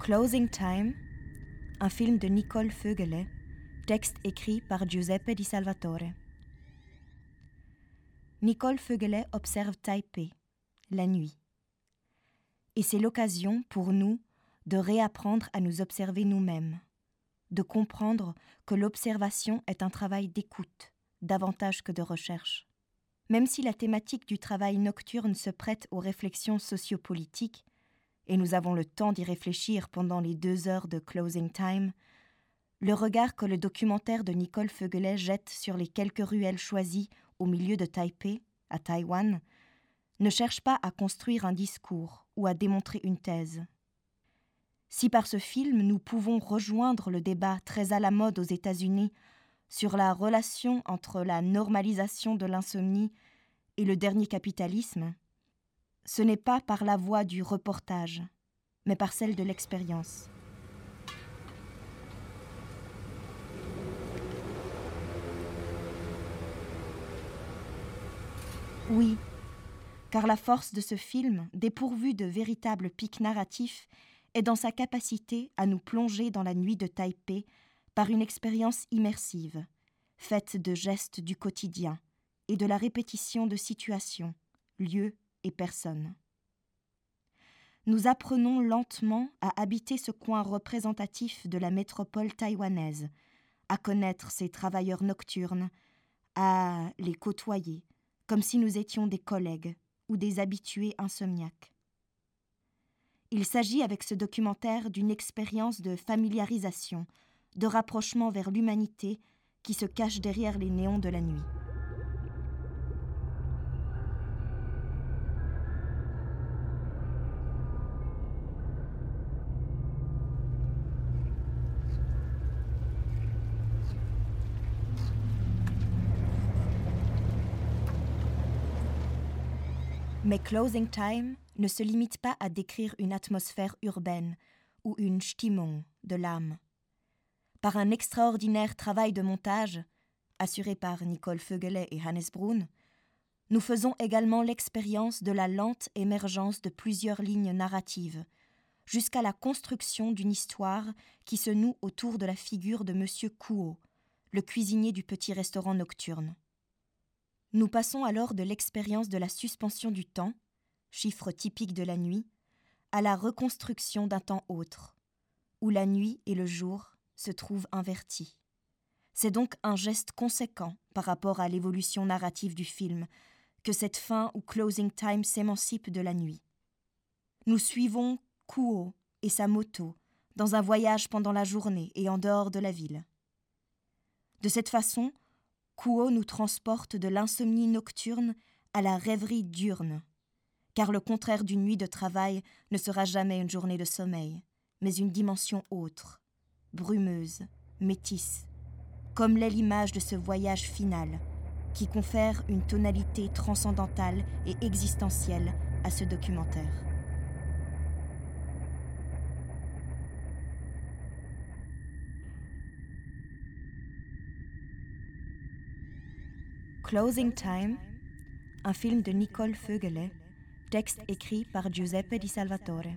Closing Time, un film de Nicole Feugelet, texte écrit par Giuseppe Di Salvatore. Nicole Feugelet observe Taipei, la nuit. Et c'est l'occasion pour nous de réapprendre à nous observer nous-mêmes, de comprendre que l'observation est un travail d'écoute, davantage que de recherche. Même si la thématique du travail nocturne se prête aux réflexions sociopolitiques, et nous avons le temps d'y réfléchir pendant les deux heures de closing time, le regard que le documentaire de Nicole Feugelet jette sur les quelques ruelles choisies au milieu de Taipei, à Taïwan, ne cherche pas à construire un discours ou à démontrer une thèse. Si par ce film nous pouvons rejoindre le débat très à la mode aux États-Unis sur la relation entre la normalisation de l'insomnie et le dernier capitalisme, ce n'est pas par la voie du reportage, mais par celle de l'expérience. Oui, car la force de ce film, dépourvu de véritables pics narratifs, est dans sa capacité à nous plonger dans la nuit de Taipei par une expérience immersive, faite de gestes du quotidien et de la répétition de situations, lieux et personnes. Nous apprenons lentement à habiter ce coin représentatif de la métropole taïwanaise, à connaître ces travailleurs nocturnes, à les côtoyer, comme si nous étions des collègues ou des habitués insomniaques. Il s'agit avec ce documentaire d'une expérience de familiarisation, de rapprochement vers l'humanité qui se cache derrière les néons de la nuit. Mais Closing Time ne se limite pas à décrire une atmosphère urbaine ou une Stimmung de l'âme. Par un extraordinaire travail de montage, assuré par Nicole Feugelet et Hannes Brun, nous faisons également l'expérience de la lente émergence de plusieurs lignes narratives, jusqu'à la construction d'une histoire qui se noue autour de la figure de M. Kuo, le cuisinier du petit restaurant nocturne. Nous passons alors de l'expérience de la suspension du temps, chiffre typique de la nuit, à la reconstruction d'un temps autre, où la nuit et le jour se trouvent invertis. C'est donc un geste conséquent par rapport à l'évolution narrative du film que cette fin ou closing time s'émancipe de la nuit. Nous suivons Kuo et sa moto dans un voyage pendant la journée et en dehors de la ville. De cette façon, Kuo nous transporte de l'insomnie nocturne à la rêverie diurne, car le contraire d'une nuit de travail ne sera jamais une journée de sommeil, mais une dimension autre, brumeuse, métisse, comme l'est l'image de ce voyage final, qui confère une tonalité transcendantale et existentielle à ce documentaire. Closing Time, un film de Nicole Feugelet, texte écrit par Giuseppe Di Salvatore.